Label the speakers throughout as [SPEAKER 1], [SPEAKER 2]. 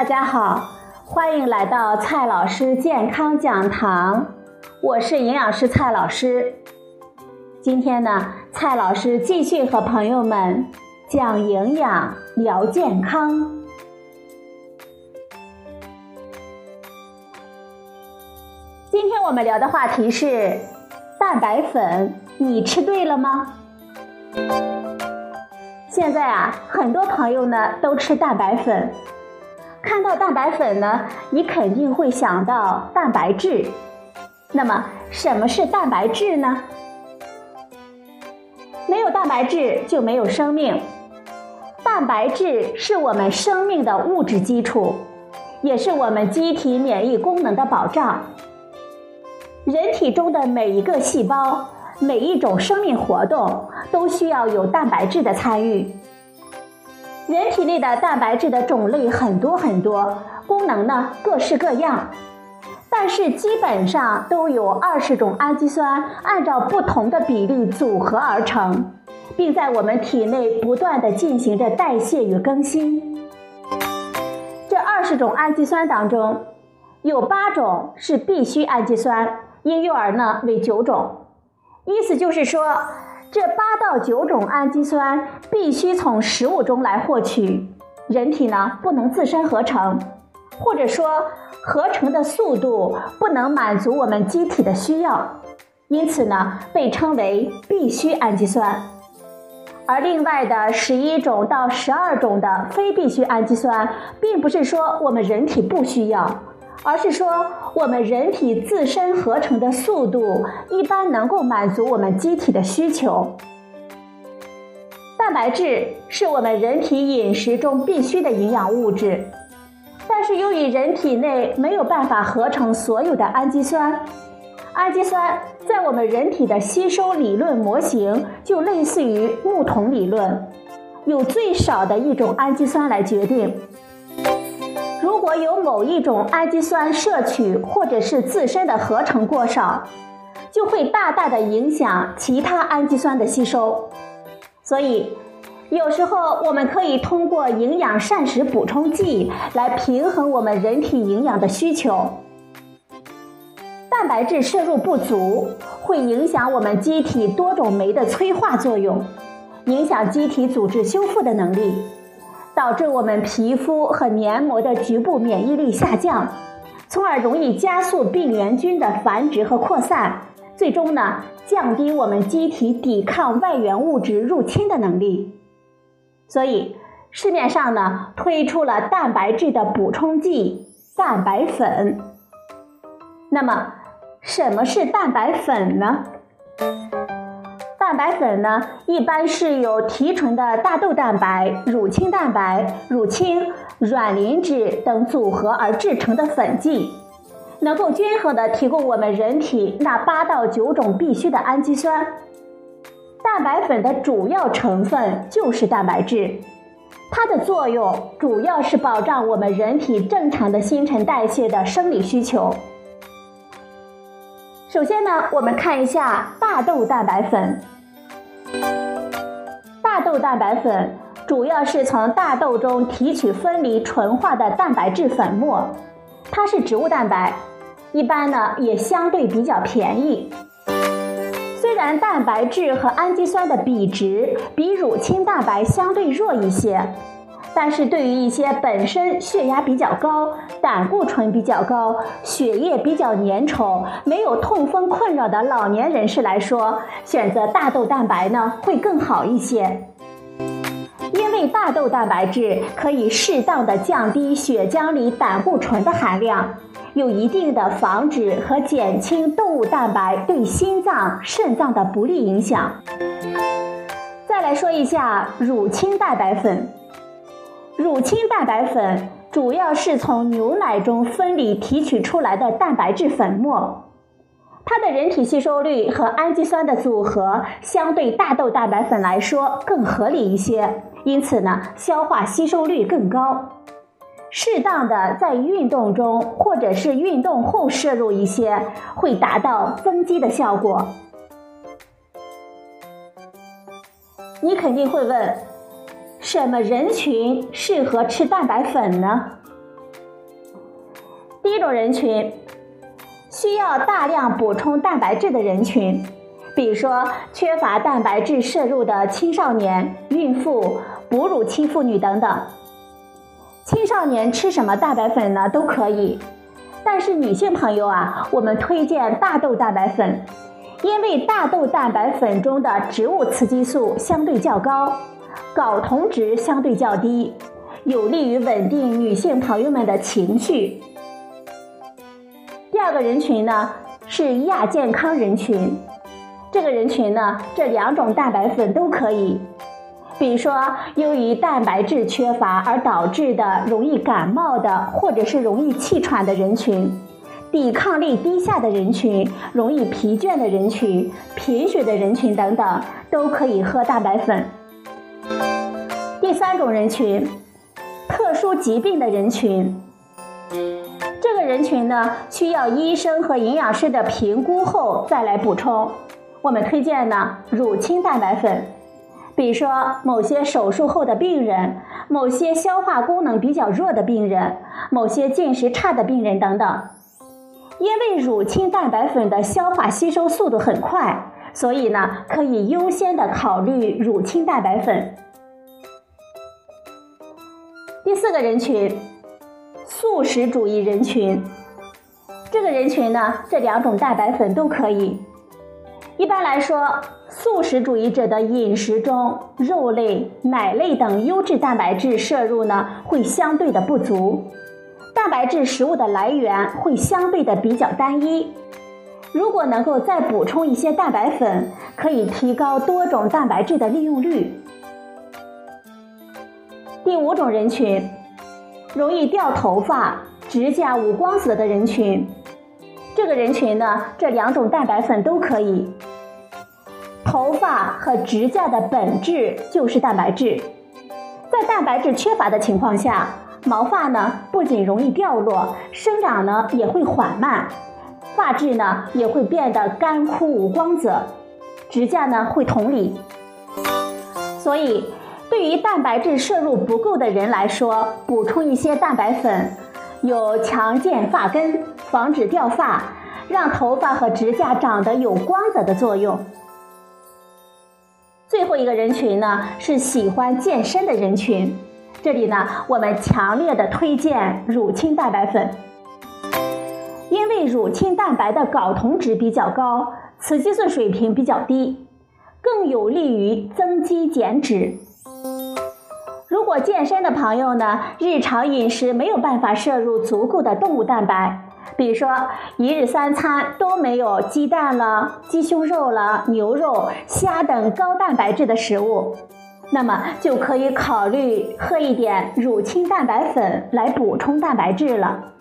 [SPEAKER 1] 大家好，欢迎来到蔡老师健康讲堂，我是营养师蔡老师。今天呢，蔡老师继续和朋友们讲营养、聊健康。今天我们聊的话题是蛋白粉，你吃对了吗？现在啊，很多朋友呢都吃蛋白粉。看到蛋白粉呢，你肯定会想到蛋白质。那么，什么是蛋白质呢？没有蛋白质就没有生命。蛋白质是我们生命的物质基础，也是我们机体免疫功能的保障。人体中的每一个细胞、每一种生命活动都需要有蛋白质的参与。人体内的蛋白质的种类很多很多，功能呢各式各样，但是基本上都有二十种氨基酸按照不同的比例组合而成，并在我们体内不断的进行着代谢与更新。这二十种氨基酸当中，有八种是必需氨基酸，婴幼儿呢为九种，意思就是说。这八到九种氨基酸必须从食物中来获取，人体呢不能自身合成，或者说合成的速度不能满足我们机体的需要，因此呢被称为必需氨基酸。而另外的十一种到十二种的非必需氨基酸，并不是说我们人体不需要。而是说，我们人体自身合成的速度一般能够满足我们机体的需求。蛋白质是我们人体饮食中必需的营养物质，但是由于人体内没有办法合成所有的氨基酸，氨基酸在我们人体的吸收理论模型就类似于木桶理论，有最少的一种氨基酸来决定。如果有某一种氨基酸摄取或者是自身的合成过少，就会大大的影响其他氨基酸的吸收。所以，有时候我们可以通过营养膳食补充剂来平衡我们人体营养的需求。蛋白质摄入不足会影响我们机体多种酶的催化作用，影响机体组织修复的能力。导致我们皮肤和黏膜的局部免疫力下降，从而容易加速病原菌的繁殖和扩散，最终呢降低我们机体抵抗外源物质入侵的能力。所以市面上呢推出了蛋白质的补充剂蛋白粉。那么什么是蛋白粉呢？蛋白粉呢，一般是由提纯的大豆蛋白、乳清蛋白、乳清、卵磷脂等组合而制成的粉剂，能够均衡的提供我们人体那八到九种必需的氨基酸。蛋白粉的主要成分就是蛋白质，它的作用主要是保障我们人体正常的新陈代谢的生理需求。首先呢，我们看一下大豆蛋白粉。大豆蛋白粉主要是从大豆中提取分离纯化的蛋白质粉末，它是植物蛋白，一般呢也相对比较便宜。虽然蛋白质和氨基酸的比值比乳清蛋白相对弱一些。但是对于一些本身血压比较高、胆固醇比较高、血液比较粘稠、没有痛风困扰的老年人士来说，选择大豆蛋白呢会更好一些。因为大豆蛋白质可以适当的降低血浆里胆固醇的含量，有一定的防止和减轻动物蛋白对心脏、肾脏的不利影响。再来说一下乳清蛋白粉。乳清蛋白粉主要是从牛奶中分离提取出来的蛋白质粉末，它的人体吸收率和氨基酸的组合相对大豆蛋白粉来说更合理一些，因此呢，消化吸收率更高。适当的在运动中或者是运动后摄入一些，会达到增肌的效果。你肯定会问。什么人群适合吃蛋白粉呢？第一种人群，需要大量补充蛋白质的人群，比如说缺乏蛋白质摄入的青少年、孕妇、哺乳期妇女等等。青少年吃什么蛋白粉呢？都可以，但是女性朋友啊，我们推荐大豆蛋白粉，因为大豆蛋白粉中的植物雌激素相对较高，睾酮值相对较低，有利于稳定女性朋友们的情绪。第二个人群呢是亚健康人群，这个人群呢这两种蛋白粉都可以，比如说由于蛋白质缺乏而导致的容易感冒的或者是容易气喘的人群，抵抗力低下的人群，容易疲倦的人群，贫血的人群等等都可以喝蛋白粉。第三种人群，特殊疾病的人群。人群呢，需要医生和营养师的评估后再来补充。我们推荐呢乳清蛋白粉，比如说某些手术后的病人、某些消化功能比较弱的病人、某些进食差的病人等等。因为乳清蛋白粉的消化吸收速度很快，所以呢可以优先的考虑乳清蛋白粉。第四个人群。素食主义人群，这个人群呢，这两种蛋白粉都可以。一般来说，素食主义者的饮食中，肉类、奶类等优质蛋白质摄入呢，会相对的不足，蛋白质食物的来源会相对的比较单一。如果能够再补充一些蛋白粉，可以提高多种蛋白质的利用率。第五种人群。容易掉头发、指甲无光泽的人群，这个人群呢，这两种蛋白粉都可以。头发和指甲的本质就是蛋白质，在蛋白质缺乏的情况下，毛发呢不仅容易掉落，生长呢也会缓慢，发质呢也会变得干枯无光泽，指甲呢会同理，所以。对于蛋白质摄入不够的人来说，补充一些蛋白粉，有强健发根、防止掉发、让头发和指甲长得有光泽的作用。最后一个人群呢，是喜欢健身的人群，这里呢，我们强烈的推荐乳清蛋白粉，因为乳清蛋白的睾酮值比较高，雌激素水平比较低，更有利于增肌减脂。如果健身的朋友呢，日常饮食没有办法摄入足够的动物蛋白，比如说一日三餐都没有鸡蛋了、鸡胸肉了、牛肉、虾等高蛋白质的食物，那么就可以考虑喝一点乳清蛋白粉来补充蛋白质了。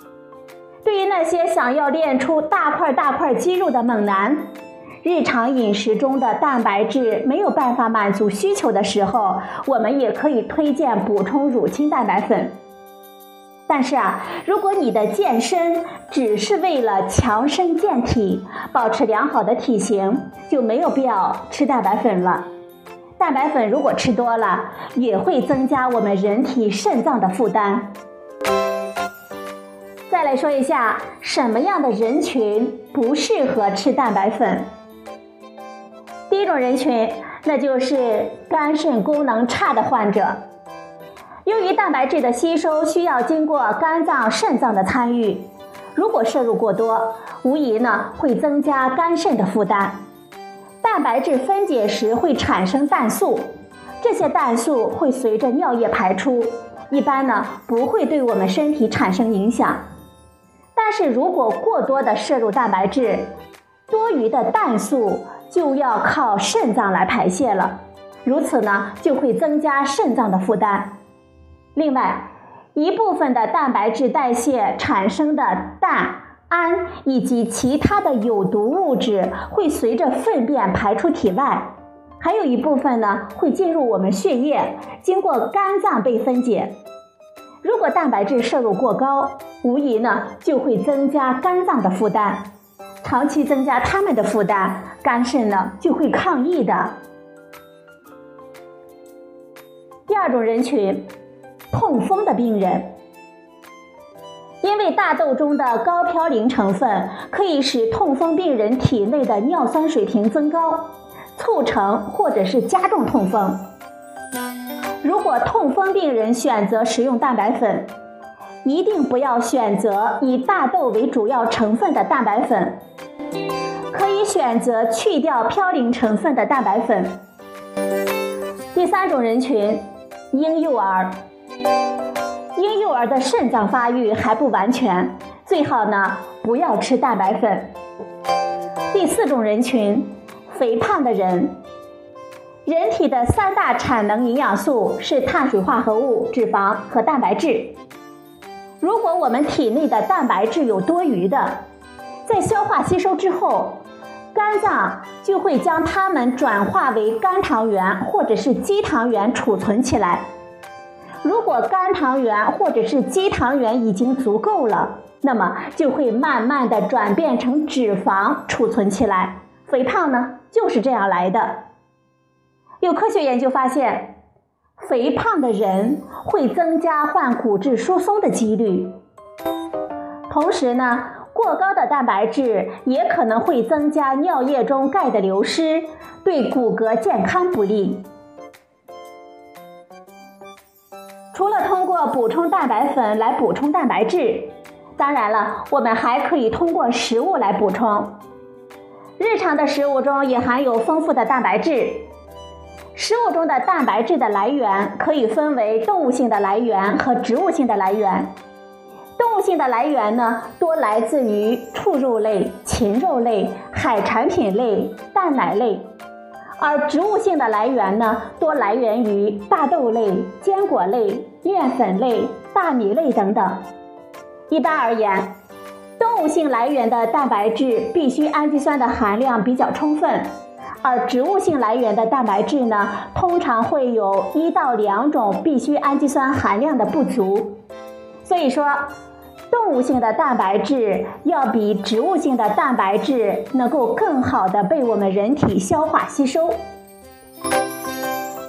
[SPEAKER 1] 对于那些想要练出大块大块肌肉的猛男，日常饮食中的蛋白质没有办法满足需求的时候，我们也可以推荐补充乳清蛋白粉。但是啊，如果你的健身只是为了强身健体、保持良好的体型，就没有必要吃蛋白粉了。蛋白粉如果吃多了，也会增加我们人体肾脏的负担。再来说一下，什么样的人群不适合吃蛋白粉？一种人群，那就是肝肾功能差的患者。由于蛋白质的吸收需要经过肝脏、肾脏的参与，如果摄入过多，无疑呢会增加肝肾的负担。蛋白质分解时会产生氮素，这些氮素会随着尿液排出，一般呢不会对我们身体产生影响。但是如果过多的摄入蛋白质，多余的氮素。就要靠肾脏来排泄了，如此呢就会增加肾脏的负担。另外，一部分的蛋白质代谢产生的氮、氨以及其他的有毒物质会随着粪便排出体外，还有一部分呢会进入我们血液，经过肝脏被分解。如果蛋白质摄入过高，无疑呢就会增加肝脏的负担。长期增加他们的负担，肝肾呢就会抗议的。第二种人群，痛风的病人。因为大豆中的高嘌呤成分可以使痛风病人体内的尿酸水平增高，促成或者是加重痛风。如果痛风病人选择食用蛋白粉，一定不要选择以大豆为主要成分的蛋白粉，可以选择去掉嘌呤成分的蛋白粉。第三种人群，婴幼儿。婴幼儿的肾脏发育还不完全，最好呢不要吃蛋白粉。第四种人群，肥胖的人。人体的三大产能营养素是碳水化合物、脂肪和蛋白质。如果我们体内的蛋白质有多余的，在消化吸收之后，肝脏就会将它们转化为肝糖原或者是肌糖原储存起来。如果肝糖原或者是肌糖原已经足够了，那么就会慢慢的转变成脂肪储存起来。肥胖呢就是这样来的。有科学研究发现，肥胖的人会增加患骨质疏松的几率。同时呢，过高的蛋白质也可能会增加尿液中钙的流失，对骨骼健康不利。除了通过补充蛋白粉来补充蛋白质，当然了，我们还可以通过食物来补充。日常的食物中也含有丰富的蛋白质。食物中的蛋白质的来源可以分为动物性的来源和植物性的来源。动物性的来源呢，多来自于畜肉类、禽肉类、海产品类、蛋奶类。而植物性的来源呢，多来源于大豆类、坚果类、面粉类、大米类等等。一般而言，动物性来源的蛋白质必需氨基酸的含量比较充分，而植物性来源的蛋白质呢，通常会有一到两种必需氨基酸含量的不足。所以说。动物性的蛋白质要比植物性的蛋白质能够更好的被我们人体消化吸收。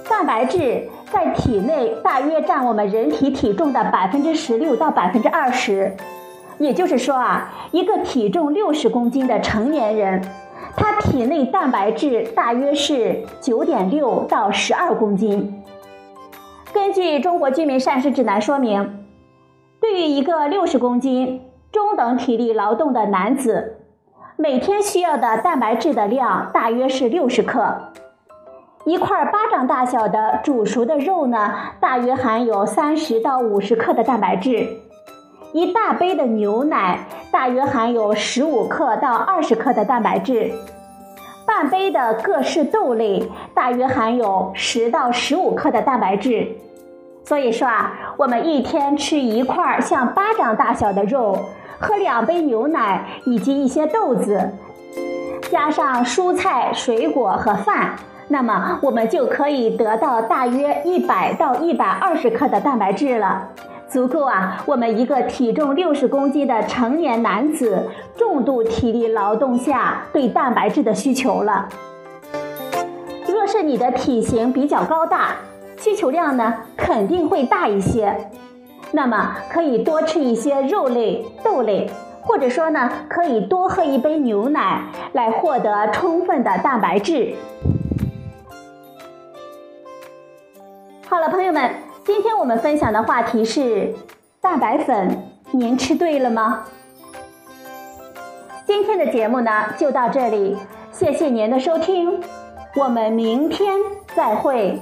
[SPEAKER 1] 蛋白质在体内大约占我们人体体重的百分之十六到百分之二十，也就是说啊，一个体重六十公斤的成年人，他体内蛋白质大约是九点六到十二公斤。根据《中国居民膳食指南》说明。对于一个六十公斤中等体力劳动的男子，每天需要的蛋白质的量大约是六十克。一块巴掌大小的煮熟的肉呢，大约含有三十到五十克的蛋白质。一大杯的牛奶大约含有十五克到二十克的蛋白质。半杯的各式豆类大约含有十到十五克的蛋白质。所以说啊，我们一天吃一块像巴掌大小的肉，喝两杯牛奶，以及一些豆子，加上蔬菜、水果和饭，那么我们就可以得到大约一百到一百二十克的蛋白质了，足够啊我们一个体重六十公斤的成年男子重度体力劳动下对蛋白质的需求了。若是你的体型比较高大，需求量呢肯定会大一些，那么可以多吃一些肉类、豆类，或者说呢可以多喝一杯牛奶来获得充分的蛋白质。好了，朋友们，今天我们分享的话题是蛋白粉，您吃对了吗？今天的节目呢就到这里，谢谢您的收听，我们明天再会。